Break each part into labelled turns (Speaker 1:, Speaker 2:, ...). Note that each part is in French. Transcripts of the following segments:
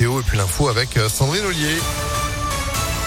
Speaker 1: et puis l'info avec euh, Sandrine Ollier.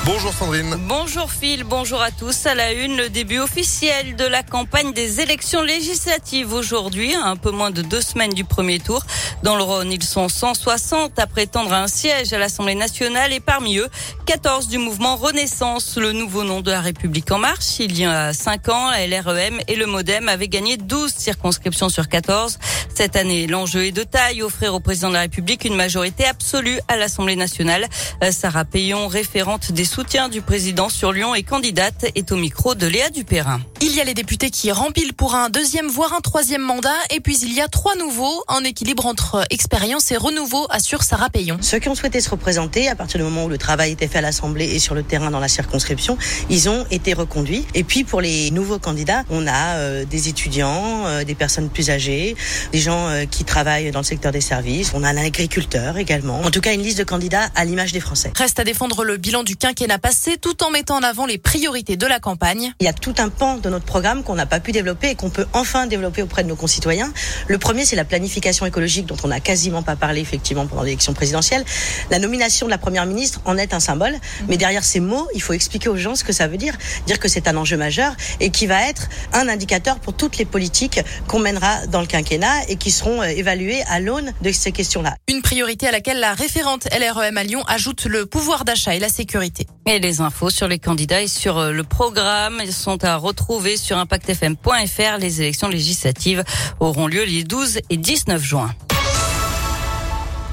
Speaker 1: Bonjour Sandrine.
Speaker 2: Bonjour Phil, bonjour à tous. À la une, le début officiel de la campagne des élections législatives aujourd'hui, un peu moins de deux semaines du premier tour. Dans le Rhône, ils sont 160 à prétendre un siège à l'Assemblée nationale et parmi eux, 14 du mouvement Renaissance, le nouveau nom de la République en marche. Il y a cinq ans, la LREM et le MoDem avaient gagné 12 circonscriptions sur 14. Cette année, l'enjeu est de taille, offrir au président de la République une majorité absolue à l'Assemblée nationale. Euh, Sarah Payon, référente des soutiens du président sur Lyon et candidate, est au micro de Léa Dupérin.
Speaker 3: Il y a les députés qui rempilent pour un deuxième voire un troisième mandat et puis il y a trois nouveaux, un équilibre entre expérience et renouveau, assure Sarah Payon.
Speaker 4: Ceux qui ont souhaité se représenter à partir du moment où le travail était fait à l'Assemblée et sur le terrain dans la circonscription, ils ont été reconduits. Et puis pour les nouveaux candidats, on a euh, des étudiants, euh, des personnes plus âgées, des gens euh, qui travaillent dans le secteur des services, on a un agriculteur également. En tout cas, une liste de candidats à l'image des Français.
Speaker 3: Reste à défendre le bilan du quinquennat passé tout en mettant en avant les priorités de la campagne.
Speaker 4: Il y a tout un pan de notre programme qu'on n'a pas pu développer et qu'on peut enfin développer auprès de nos concitoyens. Le premier, c'est la planification écologique dont on n'a quasiment pas parlé effectivement pendant l'élection présidentielle. La nomination de la première ministre en est un symbole, mais derrière ces mots, il faut expliquer aux gens ce que ça veut dire, dire que c'est un enjeu majeur et qui va être un indicateur pour toutes les politiques qu'on mènera dans le quinquennat et qui seront euh, évaluées à l'aune de ces questions-là.
Speaker 3: Une priorité à laquelle la référente LREM à Lyon ajoute le pouvoir d'achat et la sécurité.
Speaker 2: Et les infos sur les candidats et sur euh, le programme sont à retrouver sur impactfm.fr. Les élections législatives auront lieu les 12 et 19 juin.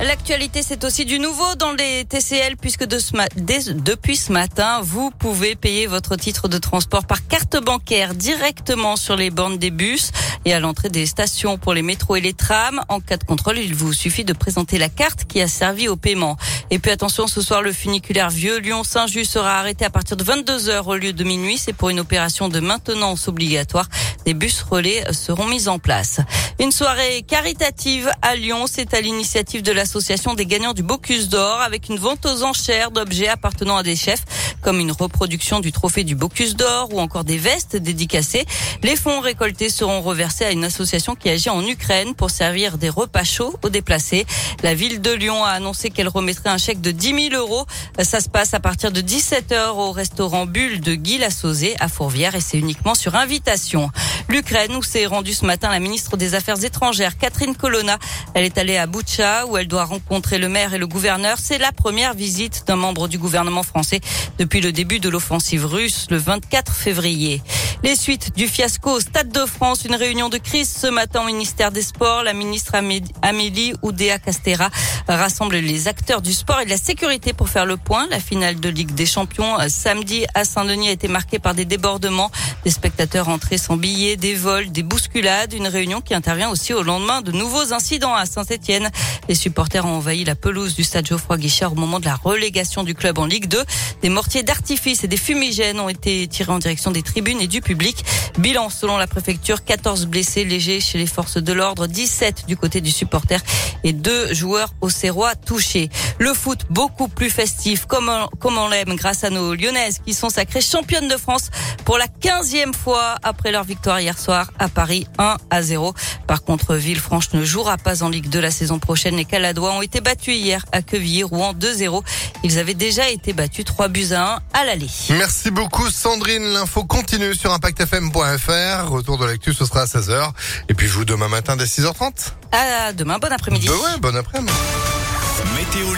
Speaker 2: L'actualité, c'est aussi du nouveau dans les TCL puisque de ce dès, depuis ce matin, vous pouvez payer votre titre de transport par carte bancaire directement sur les bornes des bus et à l'entrée des stations pour les métros et les trams. En cas de contrôle, il vous suffit de présenter la carte qui a servi au paiement. Et puis attention, ce soir, le funiculaire Vieux Lyon-Saint-Just sera arrêté à partir de 22 heures au lieu de minuit. C'est pour une opération de maintenance obligatoire. Des bus relais seront mis en place. Une soirée caritative à Lyon, c'est à l'initiative de l'association des gagnants du Bocuse d'Or avec une vente aux enchères d'objets appartenant à des chefs comme une reproduction du trophée du Bocuse d'Or ou encore des vestes dédicacées. Les fonds récoltés seront reversés à une association qui agit en Ukraine pour servir des repas chauds aux déplacés. La ville de Lyon a annoncé qu'elle remettrait un chèque de 10 000 euros. Ça se passe à partir de 17 heures au restaurant Bulle de Guy Lassosé à Fourvière et c'est uniquement sur invitation. L'Ukraine où s'est rendue ce matin la ministre des Affaires étrangères Catherine Colonna. Elle est allée à Boucha où elle doit rencontrer le maire et le gouverneur. C'est la première visite d'un membre du gouvernement français depuis le début de l'offensive russe le 24 février. Les suites du fiasco au Stade de France, une réunion de crise ce matin au ministère des Sports. La ministre Amélie Oudéa Castera rassemble les acteurs du sport et de la sécurité pour faire le point. La finale de Ligue des Champions euh, samedi à Saint-Denis a été marquée par des débordements, des spectateurs entrés sans billets, des vols, des bousculades. Une réunion qui intervient aussi au lendemain de nouveaux incidents à Saint-Etienne. Les supporters ont envahi la pelouse du stade Geoffroy Guichard au moment de la relégation du club en Ligue 2. Des mortiers d'artifice et des fumigènes ont été tirés en direction des tribunes et du public. Bilan selon la préfecture, 14 blessés légers chez les forces de l'ordre, 17 du côté du supporter et deux joueurs au Serrois touchés. Le foot beaucoup plus festif comme on, comme on l'aime grâce à nos Lyonnaises qui sont sacrées championnes de France pour la 15e fois après leur victoire hier soir à Paris 1 à 0. Par contre, Villefranche ne jouera pas en Ligue 2 la saison prochaine. Les Caladois ont été battus hier à Quevilly, Rouen 2-0. Ils avaient déjà été battus 3 buts à 1 à l'aller.
Speaker 1: Merci beaucoup Sandrine. L'info continue sur impactfm.fr. Retour de l'actu, ce sera à 16h. Et puis je vous demain matin dès 6h30.
Speaker 2: À demain, bon après-midi.
Speaker 1: Ouais, bon après-midi.
Speaker 5: Météo